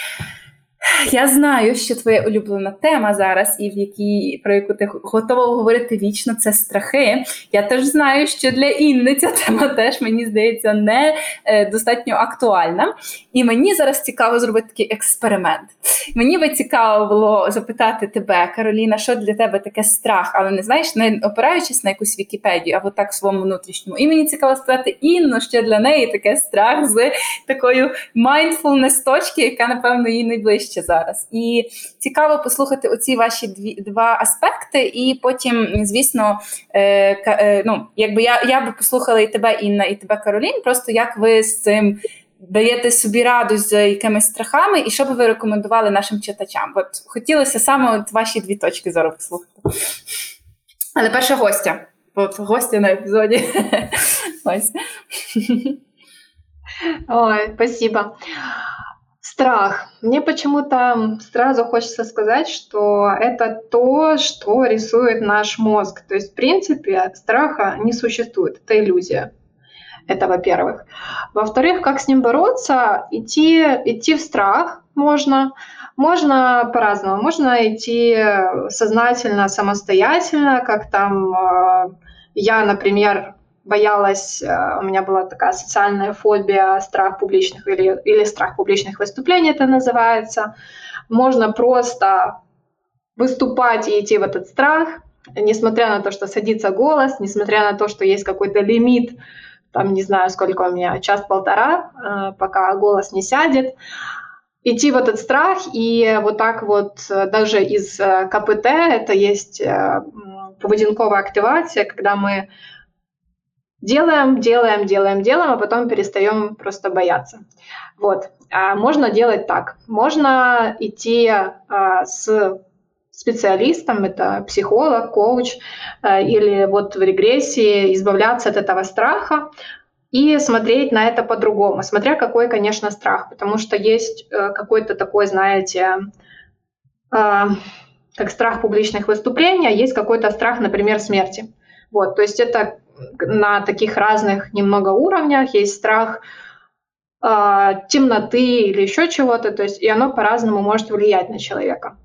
Я знаю, що твоя улюблена тема зараз, і в якій про яку ти готова говорити вічно, це страхи. Я теж знаю, що для Інни ця тема теж мені здається не е, достатньо актуальна. І мені зараз цікаво зробити такий експеримент. Мені би цікаво було запитати тебе, Кароліна, що для тебе таке страх, але не знаєш, не опираючись на якусь Вікіпедію або так своєму внутрішньому. І мені цікаво спитати Інну, що для неї таке страх з такою mindfulness точки, яка, напевно, їй найближче зараз. І цікаво послухати оці ваші дві два аспекти, і потім, звісно, е, е, ну, якби я я би послухала і тебе, Інна, і тебе, Каролін, просто як ви з цим. Даєте собі раду з якимись страхами, і що би ви рекомендували нашим читачам? От хотілося саме от ваші дві точки зору послухати. Але перша гостя. От гостя на епізоді. Ой, спасибо. Страх. Мне почему-то сразу хочется сказать, что это то, что рисует наш мозг. То есть, в принципе, страха не существует. Это иллюзия. Это во-первых. Во-вторых, как с ним бороться? Идти, идти в страх можно. Можно по-разному. Можно идти сознательно, самостоятельно, как там э, я, например, боялась, э, у меня была такая социальная фобия, страх публичных или, или страх публичных выступлений это называется. Можно просто выступать и идти в этот страх, несмотря на то, что садится голос, несмотря на то, что есть какой-то лимит, там не знаю, сколько у меня, час-полтора, э, пока голос не сядет, идти в этот страх и вот так вот э, даже из КПТ, это есть поведенковая активация, когда мы делаем, делаем, делаем, делаем, а потом перестаем просто бояться. Вот. А можно делать так. Можно идти а, с специалистом, это психолог, коуч, а, или вот в регрессии избавляться от этого страха и смотреть на это по-другому, смотря какой, конечно, страх, потому что есть а, какой-то такой, знаете, а, как страх публичных выступлений, а есть какой-то страх, например, смерти. Вот, то есть это на таких разных немного уровнях. Есть страх э, темноты или еще чего-то, то есть и оно по-разному может влиять на человека.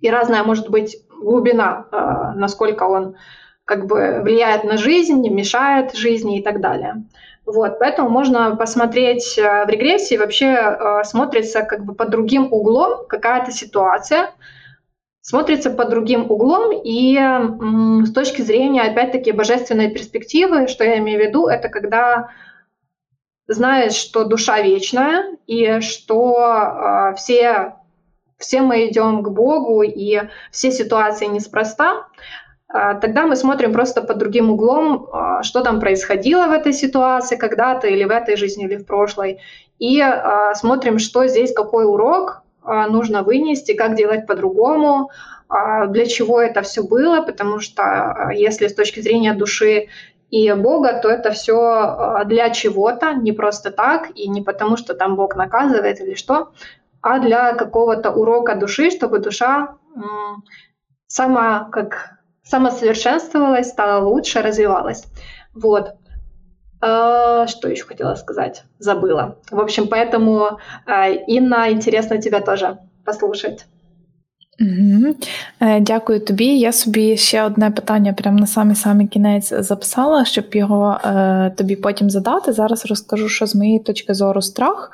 И разная может быть глубина, э, насколько он как бы влияет на жизнь, мешает жизни и так далее. Вот, поэтому можно посмотреть э, в регрессии, вообще э, смотрится как бы под другим углом какая-то ситуация, смотрится под другим углом и с точки зрения, опять-таки, божественной перспективы, что я имею в виду, это когда знаешь, что душа вечная и что э, все, все мы идем к Богу и все ситуации неспроста, а, тогда мы смотрим просто под другим углом, а, что там происходило в этой ситуации когда-то или в этой жизни, или в прошлой, и а, смотрим, что здесь, какой урок нужно вынести, как делать по-другому, для чего это все было, потому что если с точки зрения души и Бога, то это все для чего-то, не просто так, и не потому, что там Бог наказывает или что, а для какого-то урока души, чтобы душа сама как самосовершенствовалась, стала лучше, развивалась. Вот. Что еще хотела сказать? Забыла. В общем, поэтому, Инна, интересно тебя тоже послушать. Угу. Дякую тобі. Я собі ще одне питання прямо на самий самий кінець записала, щоб його е, тобі потім задати. Зараз розкажу, що з моєї точки зору страх.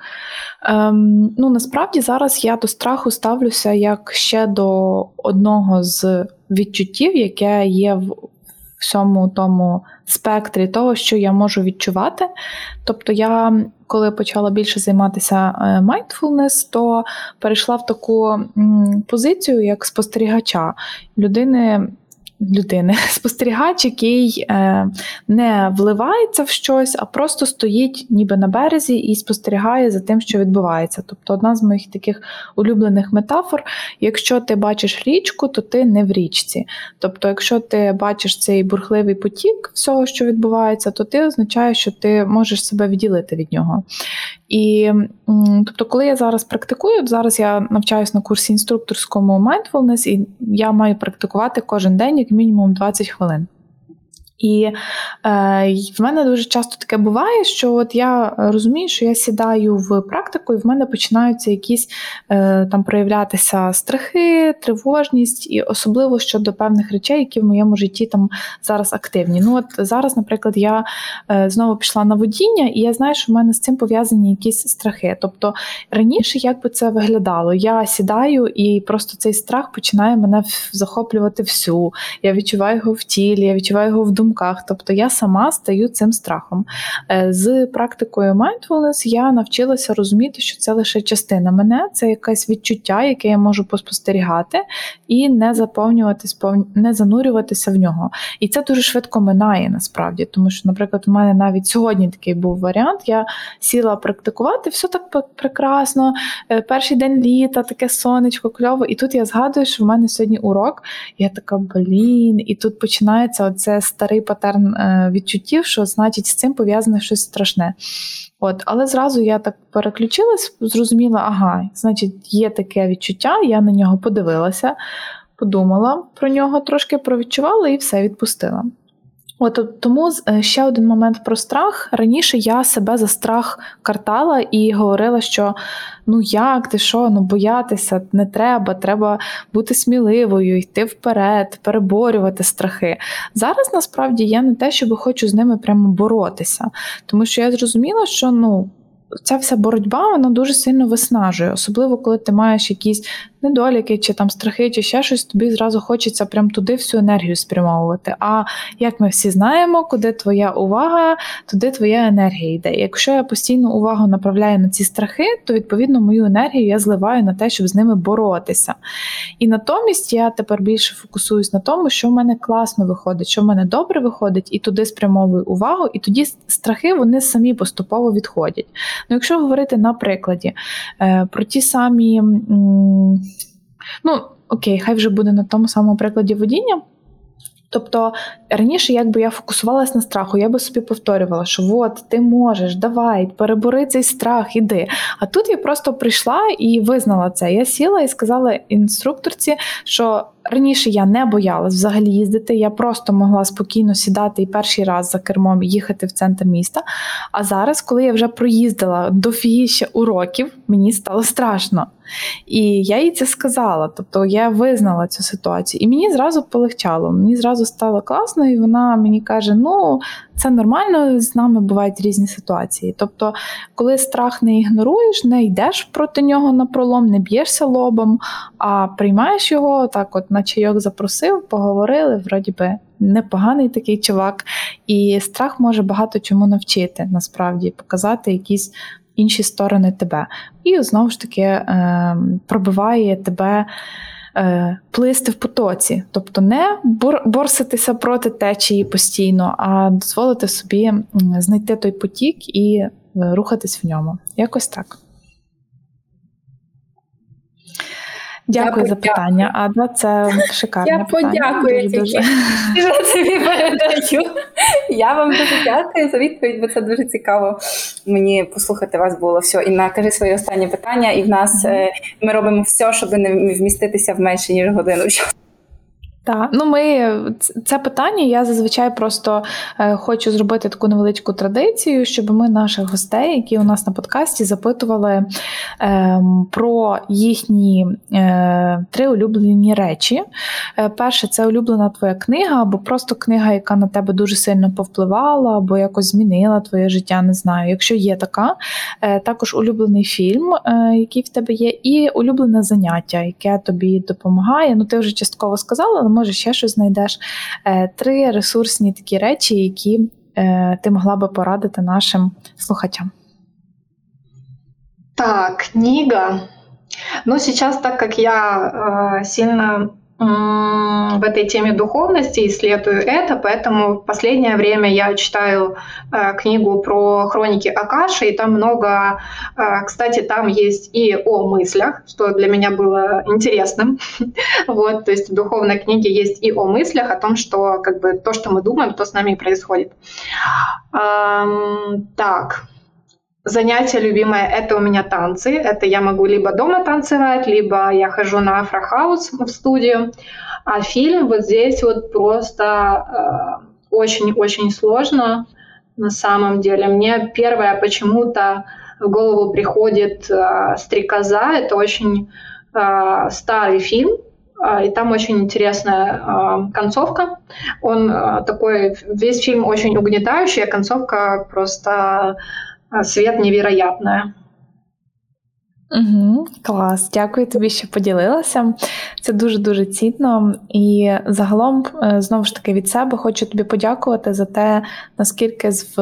Ем, ну насправді зараз я до страху ставлюся як ще до одного з відчуттів, яке є в всьому тому спектрі того, що я можу відчувати. Тобто, я, коли почала більше займатися mindfulness, то перейшла в таку позицію як спостерігача людини людини, спостерігач, який е, не вливається в щось, а просто стоїть ніби на березі і спостерігає за тим, що відбувається. Тобто, одна з моїх таких улюблених метафор: якщо ти бачиш річку, то ти не в річці. Тобто, якщо ти бачиш цей бурхливий потік всього, що відбувається, то ти означає, що ти можеш себе відділити від нього. І тобто, коли я зараз практикую, зараз я навчаюся на курсі інструкторському mindfulness, і я маю практикувати кожен день як мінімум 20 хвилин. І е, в мене дуже часто таке буває, що от я розумію, що я сідаю в практику, і в мене починаються якісь е, там проявлятися страхи, тривожність, і особливо щодо певних речей, які в моєму житті там зараз активні. Ну от зараз, наприклад, я е, знову пішла на водіння, і я знаю, що в мене з цим пов'язані якісь страхи. Тобто раніше як би це виглядало? Я сідаю, і просто цей страх починає мене захоплювати всю. Я відчуваю його в тілі, я відчуваю його в думках думках. Тобто я сама стаю цим страхом. Е, з практикою mindfulness я навчилася розуміти, що це лише частина мене, це якесь відчуття, яке я можу поспостерігати, і не заповнюватись, не занурюватися в нього. І це дуже швидко минає насправді, тому що, наприклад, у мене навіть сьогодні такий був варіант. Я сіла практикувати, все так прекрасно. Е, перший день літа, таке сонечко, кльово. І тут я згадую, що в мене сьогодні урок. Я така, блін, і тут починається оце старе старий патерн е, відчуттів, що значить з цим пов'язане щось страшне. От, Але зразу я так переключилась, зрозуміла, ага, значить, є таке відчуття, я на нього подивилася, подумала про нього, трошки провідчувала і все відпустила. От тому е, ще один момент про страх. Раніше я себе за страх картала і говорила, що ну як ти що, ну боятися не треба, треба бути сміливою, йти вперед, переборювати страхи. Зараз насправді я не те, щоб хочу з ними прямо боротися, тому що я зрозуміла, що ну. Ця вся боротьба вона дуже сильно виснажує, особливо коли ти маєш якісь недоліки, чи там страхи, чи ще щось, тобі зразу хочеться прям туди всю енергію спрямовувати. А як ми всі знаємо, куди твоя увага, туди твоя енергія йде. якщо я постійно увагу направляю на ці страхи, то відповідно мою енергію я зливаю на те, щоб з ними боротися. І натомість я тепер більше фокусуюсь на тому, що в мене класно виходить, що в мене добре виходить, і туди спрямовую увагу, і тоді страхи вони самі поступово відходять. Ну, Якщо говорити на прикладі е, про ті самі. Ну, окей, хай вже буде на тому самому прикладі водіння. Тобто раніше, якби я фокусувалась на страху, я би собі повторювала, що от ти можеш, давай, перебори цей страх, іди. А тут я просто прийшла і визнала це. Я сіла і сказала інструкторці, що раніше я не боялась взагалі їздити. Я просто могла спокійно сідати і перший раз за кермом їхати в центр міста. А зараз, коли я вже проїздила до фігіща уроків, мені стало страшно. І я їй це сказала. Тобто я визнала цю ситуацію. І мені зразу полегчало, мені зразу стало класно, і вона мені каже: ну, це нормально, з нами бувають різні ситуації. Тобто, коли страх не ігноруєш, не йдеш проти нього на пролом, не б'єшся лобом, а приймаєш його, так от на чайок запросив, поговорили, вроді би. Непоганий такий чувак, і страх може багато чому навчити, насправді показати якісь інші сторони тебе. І знову ж таки е, пробиває тебе е, плисти в потоці, тобто не борситися проти течії постійно, а дозволити собі знайти той потік і е, рухатись в ньому. Якось так. Дякую за питання. Адна це шикарне Я питання. подякую тільки. Дуже. тобі передаю. Я вам дуже дякую за відповідь, бо це дуже цікаво. Мені послухати вас було все. Інна, кажи своє останнє питання, і в нас mm-hmm. ми робимо все, щоб не вміститися в менше ніж годину. Так, ну ми це питання. Я зазвичай просто е, хочу зробити таку невеличку традицію, щоб ми наших гостей, які у нас на подкасті, запитували е, про їхні е, три улюблені речі. Е, перше, це улюблена твоя книга, або просто книга, яка на тебе дуже сильно повпливала, або якось змінила твоє життя. Не знаю, якщо є така. Також улюблений фільм, який в тебе є, і улюблене заняття, яке тобі допомагає. Ну, ти вже частково сказала може ще щось знайдеш. Е, три ресурсні такі речі, які е, ти могла би порадити нашим слухачам. Так, книга. Ну, сейчас, так как я э, сильно в этой теме духовности, исследую это, поэтому в последнее время я читаю э, книгу про хроники Акаши, и там много, э, кстати, там есть и о мыслях, что для меня было интересным. вот, то есть в духовной книге есть и о мыслях, о том, что как бы то, что мы думаем, то с нами и происходит. Эм, так, Занятие любимое – это у меня танцы. Это я могу либо дома танцевать, либо я хожу на афрохаус в студию. А фильм вот здесь вот просто э, очень-очень э, сложно на самом деле. Мне первое почему-то в голову приходит э, «Стрекоза». Это очень э, старый фильм, э, и там очень интересная э, концовка. Он э, такой, весь фильм очень угнетающий, а концовка просто свет невероятне. Угу, Клас, дякую тобі, що поділилася. Це дуже-дуже цінно. І загалом, е, знову ж таки, від себе хочу тобі подякувати за те, наскільки з,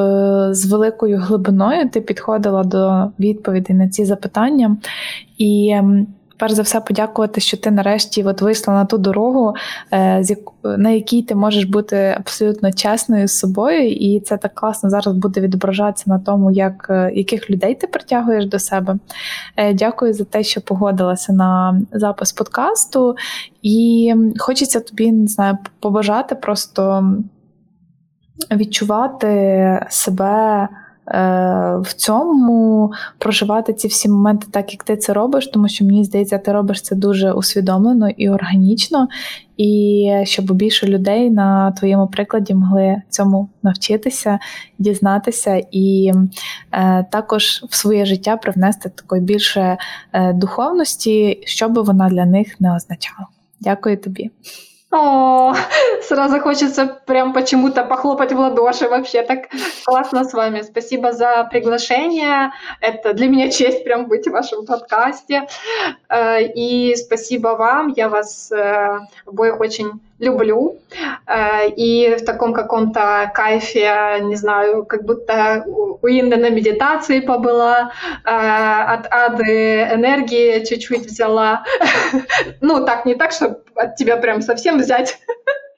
з великою глибиною ти підходила до відповідей на ці запитання. І перш за все подякувати, що ти нарешті от вийшла на ту дорогу, е, на якій ти можеш бути абсолютно чесною з собою, і це так класно зараз буде відображатися на тому, як, е, яких людей ти притягуєш до себе. Е, дякую за те, що погодилася на запис подкасту, і хочеться тобі не знаю, побажати просто відчувати себе. Е, в цьому проживати ці всі моменти так, як ти це робиш, тому що мені здається, ти робиш це дуже усвідомлено і органічно, і щоб більше людей на твоєму прикладі могли цьому навчитися, дізнатися і е, також в своє життя привнести такої більше е, духовності, що би вона для них не означала. Дякую тобі. О, сразу хочется прям почему-то похлопать в ладоши. Вообще так классно с вами. Спасибо за приглашение. Это для меня честь прям быть в вашем подкасте. Э, и спасибо вам. Я вас э, обоих очень люблю. Э, и в таком каком-то кайфе, не знаю, как будто у Инны на медитации побыла, от Ады энергии чуть-чуть взяла. Ну, так, не так, чтобы от тебя прям совсем взять.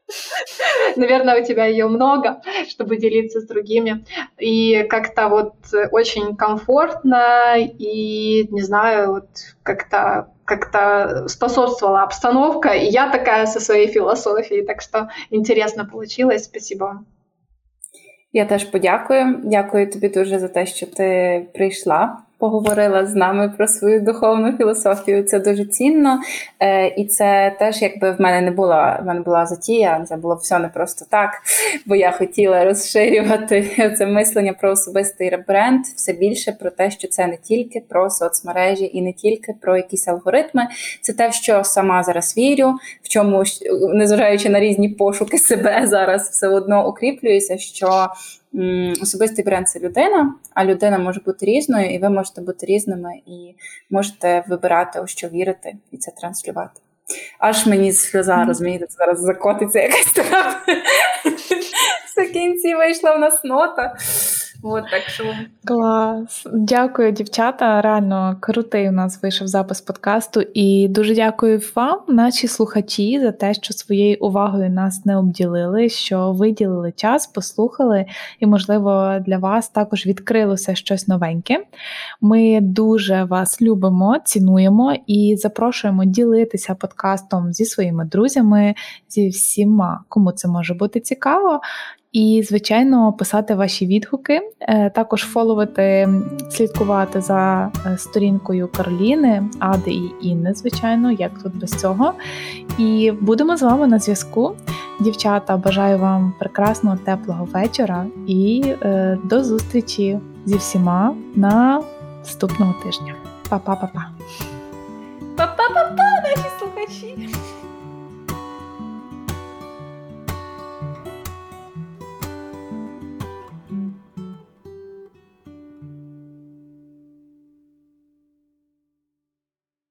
Наверное, у тебя ее много, чтобы делиться с другими. И как-то вот очень комфортно и, не знаю, вот как-то как-то способствовала обстановка, и я такая со своей философией, так что интересно получилось. Спасибо вам. Я теж подякую. Дякую тобі дуже за те, що ти прийшла поговорила з нами про свою духовну філософію. Це дуже цінно. Е, І це теж, якби в мене не була в мене була затія, це було все не просто так, бо я хотіла розширювати це мислення про особистий бренд, все більше про те, що це не тільки про соцмережі і не тільки про якісь алгоритми. Це те, що сама зараз вірю, в чому незважаючи на різні пошуки себе зараз, все одно укріплююся, що особистий бренд це людина, а людина може бути різною, і ви можете бути різними, і можете вибирати, у що вірити, і це транслювати. Аж мені сльоза, розумієте, зараз закотиться якась така. В кінці вийшла в нас нота. От, так що... Клас. Дякую, дівчата. Реально крутий у нас вийшов запис подкасту. І дуже дякую вам, наші слухачі, за те, що своєю увагою нас не обділили, що виділили час, послухали, і, можливо, для вас також відкрилося щось новеньке. Ми дуже вас любимо, цінуємо і запрошуємо ділитися подкастом зі своїми друзями, зі всіма, кому це може бути цікаво. І, звичайно, писати ваші відгуки, е, також фоловити, слідкувати за е, сторінкою Кароліни, Ади і Інни, звичайно, як тут без цього. І будемо з вами на зв'язку. Дівчата, бажаю вам прекрасного теплого вечора і е, до зустрічі зі всіма на наступного тижня. Па-па-па-па! Па-па-па-па, наші слухачі!